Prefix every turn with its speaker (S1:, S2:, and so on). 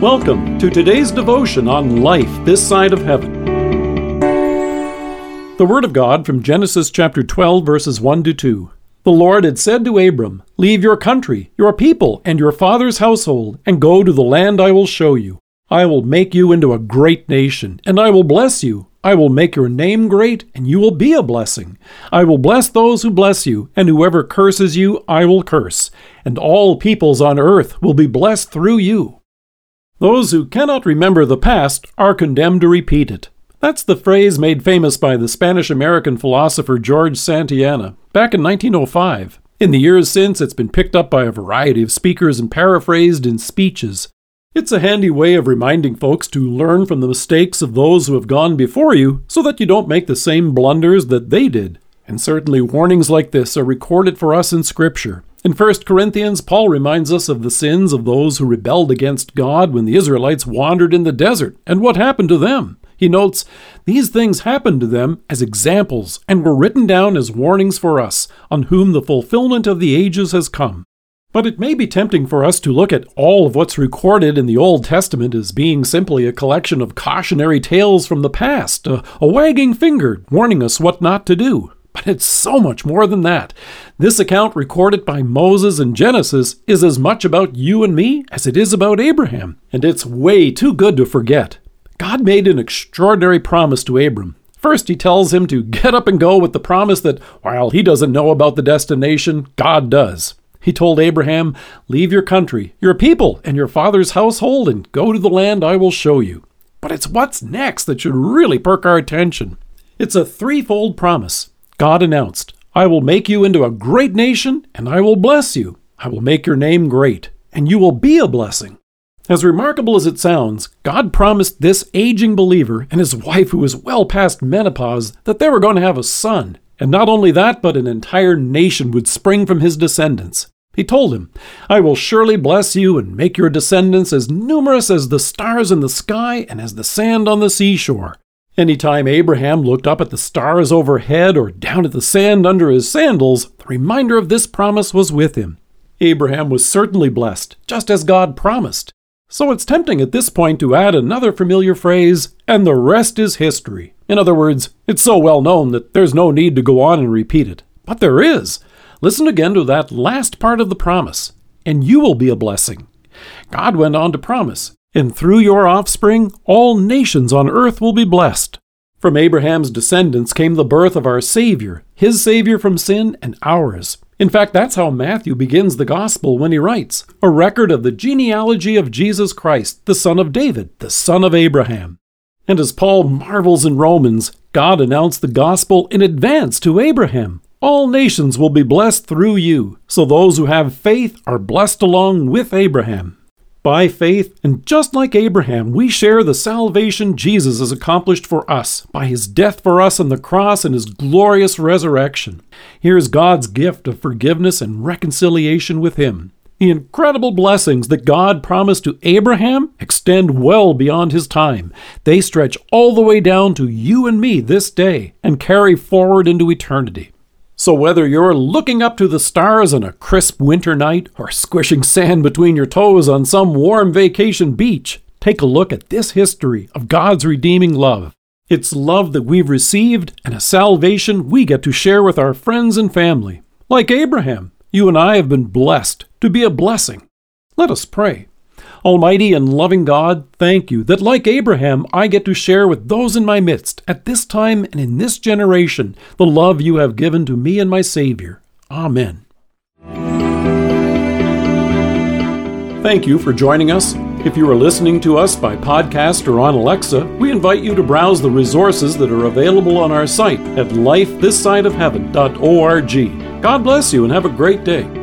S1: Welcome to today's devotion on life this side of heaven. The Word of God from Genesis chapter 12, verses 1 to 2. The Lord had said to Abram, Leave your country, your people, and your father's household, and go to the land I will show you. I will make you into a great nation, and I will bless you. I will make your name great, and you will be a blessing. I will bless those who bless you, and whoever curses you, I will curse. And all peoples on earth will be blessed through you. Those who cannot remember the past are condemned to repeat it. That's the phrase made famous by the Spanish American philosopher George Santayana back in 1905. In the years since, it's been picked up by a variety of speakers and paraphrased in speeches. It's a handy way of reminding folks to learn from the mistakes of those who have gone before you so that you don't make the same blunders that they did. And certainly warnings like this are recorded for us in Scripture. In 1 Corinthians, Paul reminds us of the sins of those who rebelled against God when the Israelites wandered in the desert and what happened to them. He notes, These things happened to them as examples and were written down as warnings for us, on whom the fulfillment of the ages has come. But it may be tempting for us to look at all of what's recorded in the Old Testament as being simply a collection of cautionary tales from the past, a, a, wagging finger warning us what not to do. But it's so much more than that. This account recorded by Moses in Genesis is as much about you and me as it is about Abraham, and it's way too good to forget. God made an extraordinary promise to Abram. First, he tells him to get up and go with the promise that while he doesn't know about the destination, God does. He told Abraham, Leave your country, your people, and your father's household, and go to the land I will show you. But it's what's next that should really perk our attention. It's a threefold promise. God announced, I will make you into a great nation, and I will bless you. I will make your name great, and you will be a blessing. As remarkable as it sounds, God promised this aging believer and his wife, who was well past menopause, that they were going to have a son, and not only that, but an entire nation would spring from his descendants. He told him, I will surely bless you and make your descendants as numerous as the stars in the sky and as the sand on the seashore. Any time Abraham looked up at the stars overhead or down at the sand under his sandals, the reminder of this promise was with him. Abraham was certainly blessed, just as God promised. So it's tempting at this point to add another familiar phrase, and the rest is history. In other words, it's so well known that there's no need to go on and repeat it. But there is. Listen again to that last part of the promise, and you will be a blessing. God went on to promise, and through your offspring, all nations on earth will be blessed. From Abraham's descendants came the birth of our Savior, his Savior from sin and ours. In fact, that's how Matthew begins the Gospel when he writes a record of the genealogy of Jesus Christ, the son of David, the son of Abraham. And as Paul marvels in Romans, God announced the Gospel in advance to Abraham. All nations will be blessed through you, so those who have faith are blessed along with Abraham. By faith, and just like Abraham, we share the salvation Jesus has accomplished for us by his death for us on the cross and his glorious resurrection. Here's God's gift of forgiveness and reconciliation with him. The incredible blessings that God promised to Abraham extend well beyond his time. They stretch all the way down to you and me this day and carry forward into eternity. So, whether you're looking up to the stars on a crisp winter night or squishing sand between your toes on some warm vacation beach, take a look at this history of God's redeeming love. It's love that we've received and a salvation we get to share with our friends and family. Like Abraham, you and I have been blessed to be a blessing. Let us pray. Almighty and loving God, thank you that, like Abraham, I get to share with those in my midst at this time and in this generation the love you have given to me and my Savior. Amen. Thank you for joining us. If you are listening to us by podcast or on Alexa, we invite you to browse the resources that are available on our site at lifethissideofheaven.org. God bless you and have a great day.